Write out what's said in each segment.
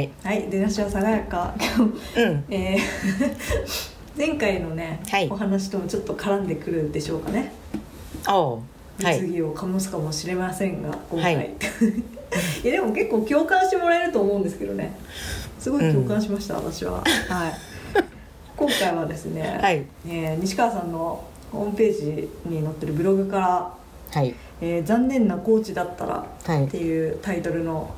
ではい。はい出だしは爽やかうん。えー 前回のね、はいお話ともちょっと絡んでくるでしょうかねおう。はい。物議を醸すかもしれませんが今回、はい い、やでも結構共感してもらえると思うんですけどねすごい共感しました、私ははい今回はですね、はい。えー西川さんのホームページに載ってるブログからはい。「えー残念なコーチだったら」はいっていうタイトルの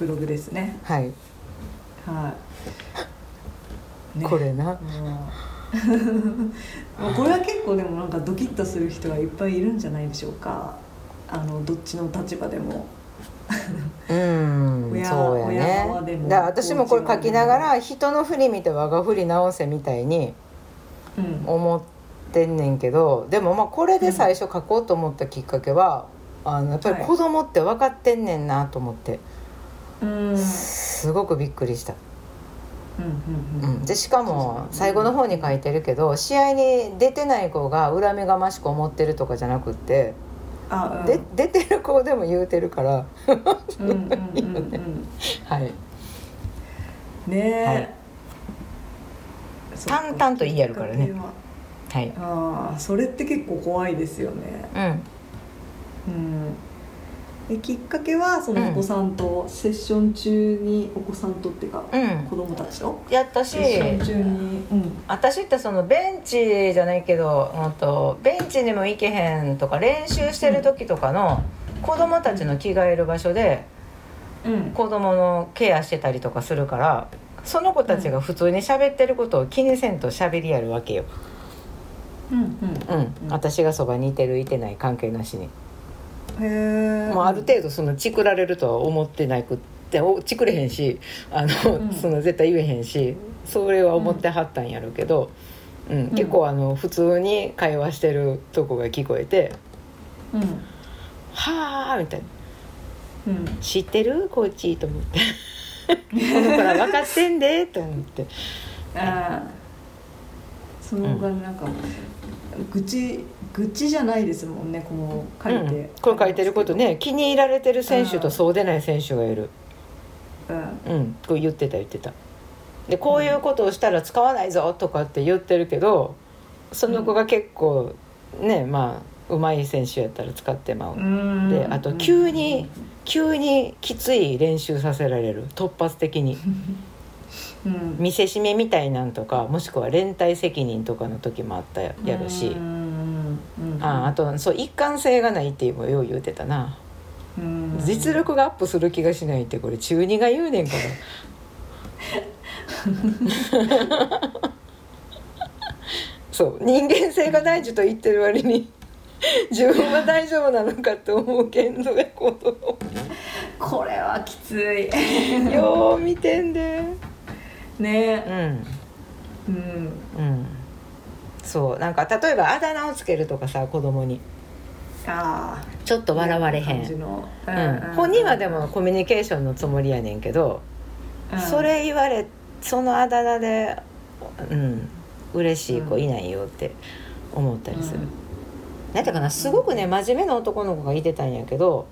ブログですね。はい。はい、ね。これな。もうこれは結構でもなんかドキッとする人はいっぱいいるんじゃないでしょうか。あのどっちの立場でも。うん。親そうや。ね。だから私もこれ書きながら人の振り見て我が振り直せみたいにうん。思ってんねんけど、でもまあこれで最初書こうと思ったきっかけは。あのやっぱり子供って分かってんねんなと思って、うんうんすごくびっくりした。うん。でしかも最後の方に書いてるけど試合に出てない子が恨みがましく思ってるとかじゃなくって、あ、うん、で出てる子でも言うてるから。はい。ねえ、淡々と言いやるからね。は。い。ああそれって結構怖いですよね。うん。うんできっかけはそのお子さんと、セッション中にお子さんとっていうか、うん。子供たちと？やったし中に。うん。私ってそのベンチじゃないけど、うん、とベンチにも行けへんとか練習してる時とかの子供たちの着替える場所でうん。子供のケアしてたりとかするからその子たちが普通に喋ってることを気にせんと喋りやるわけよ、うん。うん。私がそばにいてるいてない関係なしに、もうある程度そのチクられるとは思ってなくっておチクれへんしあの、うん。その絶対言えへんしそれは思ってはったんやろうけど、うん結構あの普通に会話してるとこが聞こえてうん「はあ」みたいな。うん「知ってる？コーチ」と思って「この子ら分かってんで」と思って。ああそのがなんか、愚痴愚痴じゃないですもんねこの書いて、うんこれ書いてることね気に入られてる選手とそうでない選手がいる。うんうん、こう言ってた言ってた。でこういうことをしたら使わないぞとかって言ってるけどその子が結構ねまあ上手い選手やったら使ってまう、うん。であと急に急にきつい練習させられる。突発的に。うん。見せしめみたいなんとかもしくは連帯責任とかの時もあったややるし。うんうんああとそう一貫性がないっていうのをよう言うてたな。うん。実力がアップする気がしないってこれ中二が言うねんから。そう人間性が大事と言ってる割に自分は大丈夫なのかって思うけんどやことこれはきつい。よう見てんで。うねん。うん。うんそうなんか例えばあだ名をつけるとかさ子供に。ああちょっと笑われへん、うん、本人はでもコミュニケーションのつもりやねんけど、うん。それ言われそのあだ名でうん嬉しい子いないよって思ったりする、うん。なんていうかなすごくね真面目な男の子がいてたんやけど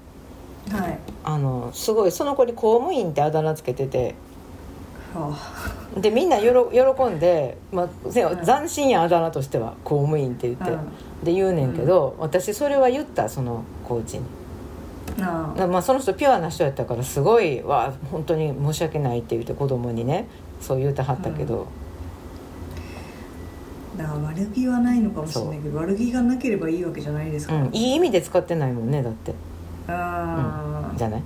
はい。あのすごいその子に公務員ってあだ名つけててはでみんなよろ喜んで、まあねうん。斬新やあだ名としては公務員って言って、うん。で言うねんけど、私それは言ったそのコーチに。まあ、その人ピュアな人やったからすごいわ本当に申し訳ないって言って子供にねそう言うてはったけど、だから悪気はないのかもしれないけど悪気がなければいいわけじゃないですか。ら、うん、いい意味で使ってないもんねだって。ああじゃない？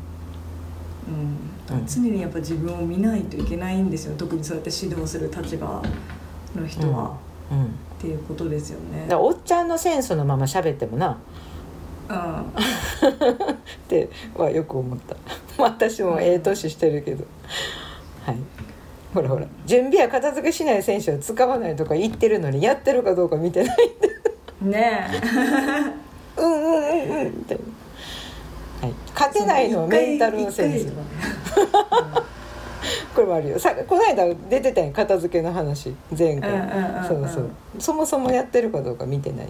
うんうん常にやっぱ自分を見ないといけないんですよ。特にそうやって指導する立場の人は、うん。っていうことですよね。だおっちゃんのセンスのまま喋ってもな。うん。ってはよく思った。私もええ年してるけど。はい。ほらほら。準備や片付けしない選手は使わないとか言ってるのにやってるかどうか見てないねうんうんうんうん。みたいな、はい、勝てないのはメンタルのせいですよ これもあるよ。さこの間出てたやん片付けの話。前回、うんうんうんうん。そうそう。そもそもやってるかどうか見てない。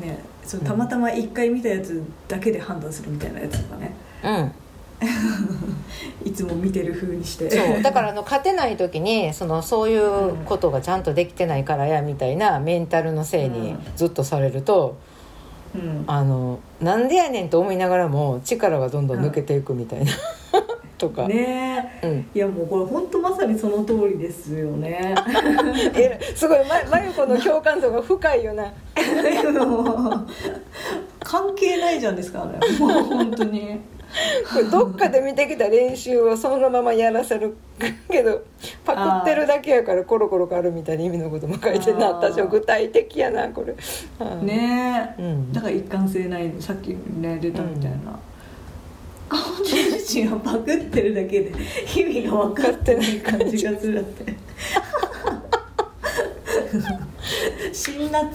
ね。そうたまたま一回見たやつだけで判断するみたいなやつとかね。うん。いつも見てる風にして。そう。だからあの勝てない時にそのそういうことがちゃんとできてないからやみたいなメンタルのせいにずっとされると、うん。あのなんでやねんと思いながらも力がどんどん抜けていくみたいな、とか、ねうん、いやもうこれ本当まさにその通りですよね。えすごいままゆこの共感度が深いよ な関係ないじゃんですかあれ。もう本当に。これどっかで見てきた練習をそのままやらせるけどパクってるだけやからコロコロ変わるみたいな意味のことも書いてなあー。私は具体的やなこれ、うんねえ、うん。だから一貫性ないさっきね出たみたいな、本 人自身はパクってるだけで意味が分かってない感じがするって。辛辣。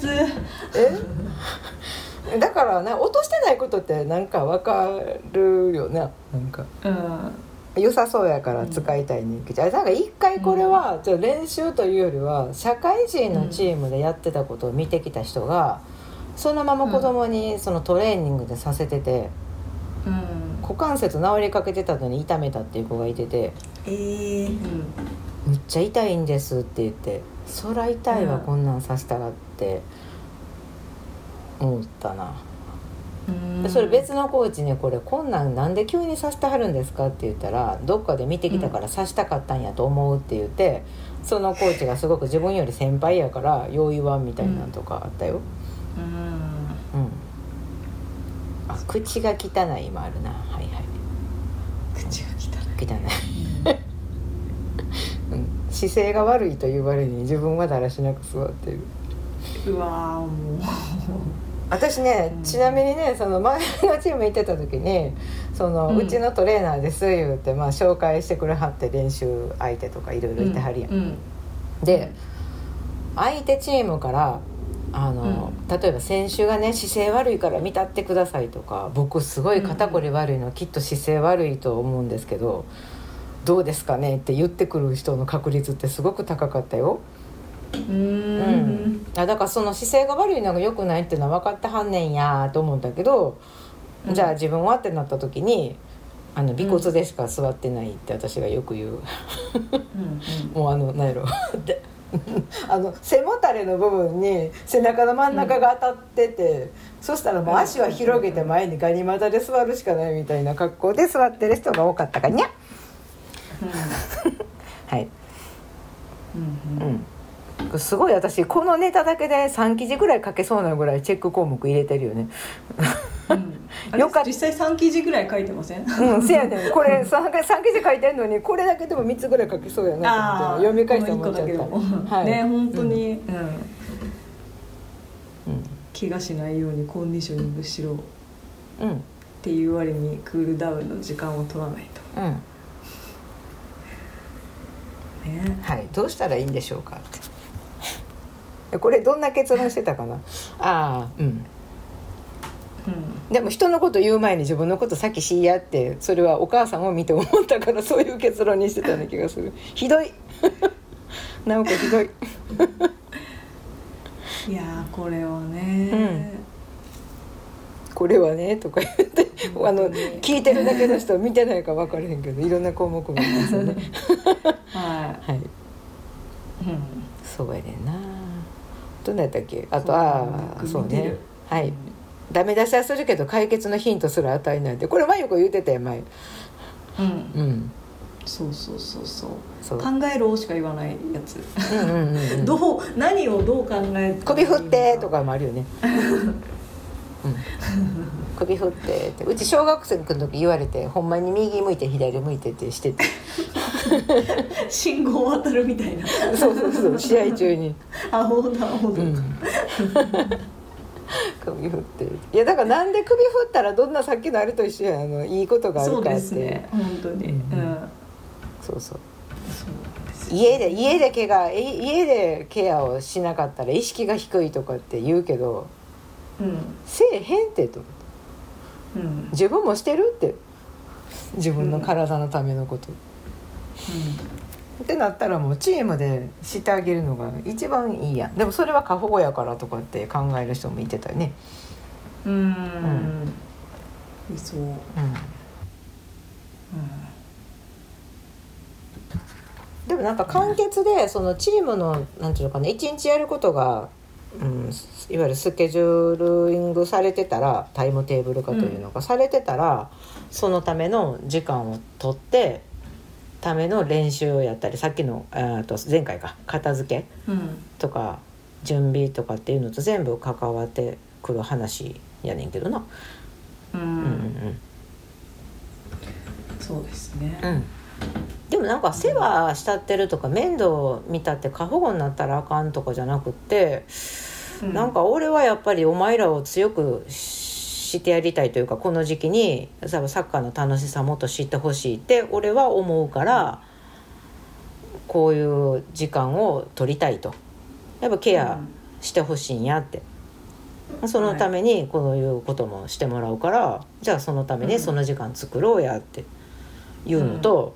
え？だからな落としてないことってなんかわかるよな。なんか。うん。良さそうやから使いたいねんけど、あなんか一回これは、じゃあ練習というよりは社会人のチームでやってたことを見てきた人がそのまま子供にそのトレーニングでさせてて、うん股関節治りかけてたのに痛めたっていう子がいててえーうん「むっちゃ痛いんです」って言って「そら痛いわ、うんこんなんさせたら」って思ったな。それ別のコーチに「これこんなんなんで急にさせてはるんですか?」って言ったら「どっかで見てきたからさしたかったんやと思う」って言ってそのコーチがすごく自分より先輩やからよう言わんみたいなのとかあったよ。うん口が汚いもあるな。はいはい。口が汚い。汚い、うん、姿勢が悪いという割に自分はだらしなく座ってる。うわーもう。私ねうん。ちなみにねその前のチーム行ってた時にその、ううんちのトレーナーです言うて、まあ、紹介してくれはって練習相手とかいろいろいてはるやん、うん。で相手チームからあの、例えば選手がね姿勢悪いから見たってくださいとか僕すごい肩こり悪いの、きっと姿勢悪いと思うんですけどどうですかねって言ってくる人の確率ってすごく高かったよ。うん。だからその姿勢が悪いのが良くないっていうのは分かってはんねんやと思うんだけど、うん。じゃあ自分はってなった時にあの尾骨でしか座ってないって私がよく言う、うん もうあのなんやろ。で あの背もたれの部分に背中の真ん中が当たってて、そしたらもう足は広げて前にガニ股で座るしかないみたいな格好で座ってる人が多かったかにゃ はい、うんうん。うん。これすごい私このネタだけで3記事ぐらい書けそうなぐらいチェック項目入れてるよね。うんよかっ実際3記事ぐらい書いてません？うんせやねんこれ 3, 3記事書いてんのにこれだけでも3つぐらい書けそうやなと思って読み返して思っちゃった。はい。ね本当に、うん。うん。怪我しないようにコンディショニングしろ。っうん。ていう割にクールダウンの時間を取らないと。うん。ね。はい。どうしたらいいんでしょうかって。これどんな結論してたかな？ああうん。うんでも人のこと言う前に自分のこと先しいやってそれはお母さんを見て思ったからそういう結論にしてたような気がする。ひどい。直子ひどい。いやーこれはね、これはねとか言ってあの聞いてるだけの人見てないか分からへんけどいろんな項目がありますよね。は はい。い、うん。そうやねんな。どんなやったっけ？あとああそうね。はいダメ出しはするけど解決のヒントすら与えないってこれ真由子言うてたよ前。うん。うん。そうそうそうそう。そう。考えろしか言わないやつ、うんうんうんうん。どう何をどう考えて首振ってとかもあるよね、うん、首振ってって。うち小学生の時言われてほんまに右向いて左向いてってしてて。信号渡るみたいな。そうそうそう。試合中に、アホだアホだ、うん、首振っていやだからなんで首振ったらどんなさっきのあれと一緒やあのいいことがあそうるかって。ですね。本当に。ううん。ん、そうそう。そうです家で家でケアえ家でケアをしなかったら意識が低いとかって言うけどうん。せえへんってとうん。自分もしてるって。自分の体のためのこと、ってなったらもうチームでしてあげるのが一番いいやん。でもそれは過保護やからとかって考える人もいてたよね。うん。うん。いそううん。でもなんか簡潔でそのチームのなんていうのかな一日やることが、うん、いわゆるスケジューリングされてたらタイムテーブル化というのがされてたら、そのための時間を取ってための練習をやったりさっきのあと前回か片付けうん。とか準備とかっていうのと全部関わってくる話やねんけどな。うん。うんうんそうですね。うん。うんでもなんか世話したってるとか面倒見たって過保護になったらあかんとかじゃなくって、なんか俺はやっぱりお前らを強くしてやりたいというかこの時期にサッカーの楽しさもっと知ってほしいって俺は思うからこういう時間を取りたいと。やっぱケアしてほしいんやって。そのためにこういうこともしてもらうから、じゃあそのためにその時間作ろうやっていうのと、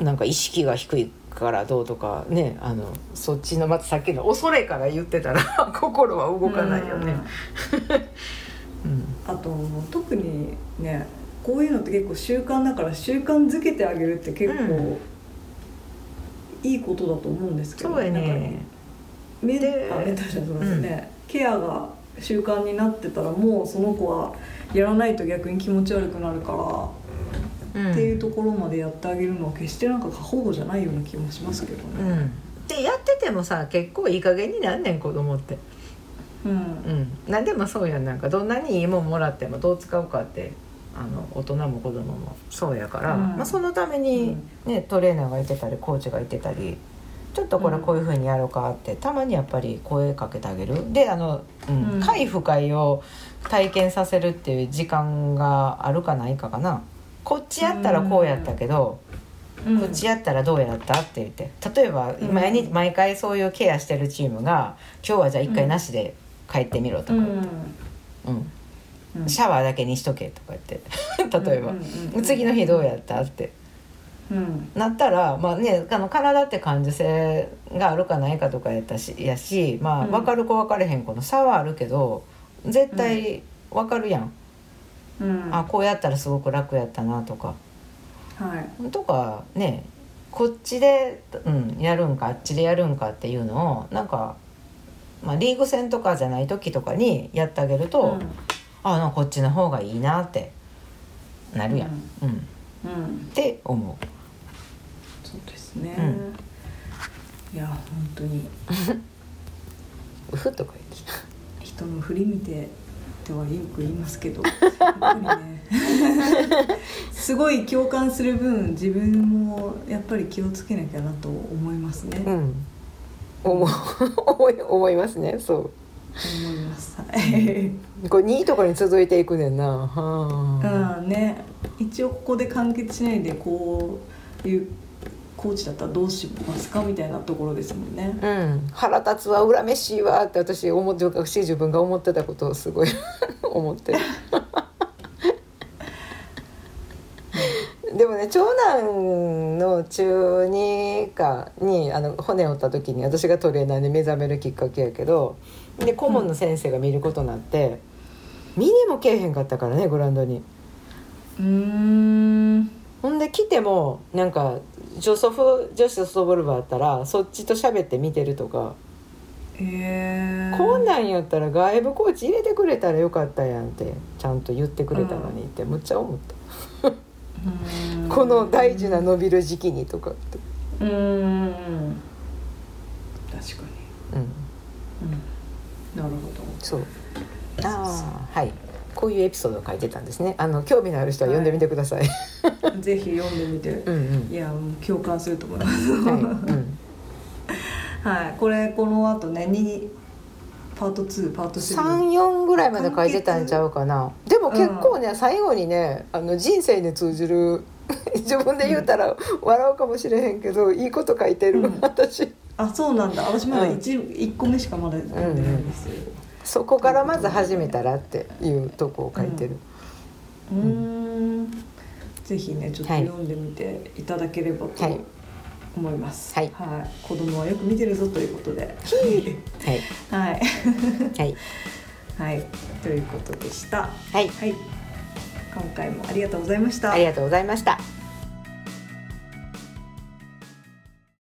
なんか意識が低いからどうとかねあのそっちのまたさっきの恐れから言ってたら 心は動かないよね。うん あと特にねこういうのって結構習慣だから習慣づけてあげるって結構、うんいいことだと思うんですけどそうやなんかね。メンメンタルじゃそうですね、ケアが習慣になってたらもうその子はやらないと逆に気持ち悪くなるから、っていうところまでやってあげるのは決してなんか過保護じゃないような気もしますけどね。うん、でやっててもさ結構いい加減になんねん子供って。うん。うん、何でもそうやん。なんかどんなにいいもんもらってもどう使うかってあの大人も子供もそうやから、うん。まあ、そのために、ねトレーナーがいてたりコーチがいてたりちょっとこれこういうふうにやろうかってたまにやっぱり声かけてあげる。であの、うんうん。快不快を体験させるっていう時間があるかないかかな。こっちやったらこうやったけど、うん。こっちやったらどうやったって言って。例えばうん。毎日毎回そういうケアしてるチームが今日はじゃあ一回なしで帰ってみろとか、うん。シャワーだけにしとけとか言って。例えば、うん次の日どうやったって。うん。なったらまあねあの体って感受性があるかないかとかやったしやしまあうん。分かる子分かれへん子の差はあるけど絶対分かるやん、うん。あこうやったらすごく楽やったなとか。はい。とかねこっちで、うん、やるんかあっちでやるんかっていうのをなんか、まあ、リーグ戦とかじゃない時とかにやってあげると、あなんかこっちの方がいいなってなるやん、うん。うん。うん。って思う。そうですね、うん。いや本当に。うふとか言って人の振り見てってはよく言いますけど すごい共感する分自分もやっぱり気をつけなきゃなと思いますね、うん思う。思い思いますね。そ思います。これ2位とかに続いていくねんな。はあ。うんね。一応ここで完結しないでこういうコーチだったらどうしますかみたいなところですもんね。うん、腹立つわ恨めしいわって私思って私自分が思ってたことをすごい 思ってるでもね長男の中2かにあの骨折った時に私がトレーナーに目覚めるきっかけやけどで顧問の先生が見ることになって、見にもけえへんかったからねグラウンドに。うーん。ほんで来てもなんか女ソフ女子ソフトボール部あったらそっちと喋って見てるとか、へえこんなんやったら外部コーチ入れてくれたらよかったやんってちゃんと言ってくれたのにってむっちゃ思った、この大事な伸びる時期にとか。って、うーん。確かうん、に、うん、なるほそう。ああはい。こういうエピソードを書いてたんですね。あの興味のある人は読んでみてください、ど ぜひ読んでみて。うんうん。いやもう共感すると思います。はい、うん、はい、これこの後ね2パート2パート3 34ぐらいまで書いてたんちゃうかな。でも結構ね、最後にねあの人生に通じる 自分で言うたら笑うかもしれへんけどいいこと書いてる、うん。私。あそうなんだ。私まだうん。一、一個目しかまだ読んでないんですよ。そこからまず始めたらっていうとこを書いてる、うーん。ぜひねちょっとはい。読んでみていただければとはい思います。はい。子供はよく見てるぞということで。はい。はい。はい。はい。ということでした。はい。はい。今回もありがとうございました。ありがとうございました